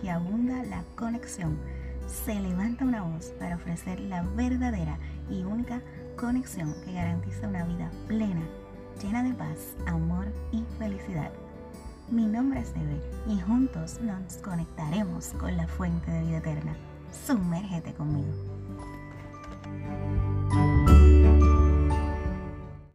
que abunda la conexión, se levanta una voz para ofrecer la verdadera y única conexión que garantiza una vida plena, llena de paz, amor y felicidad. Mi nombre es Debe y juntos nos conectaremos con la fuente de vida eterna. Sumérgete conmigo.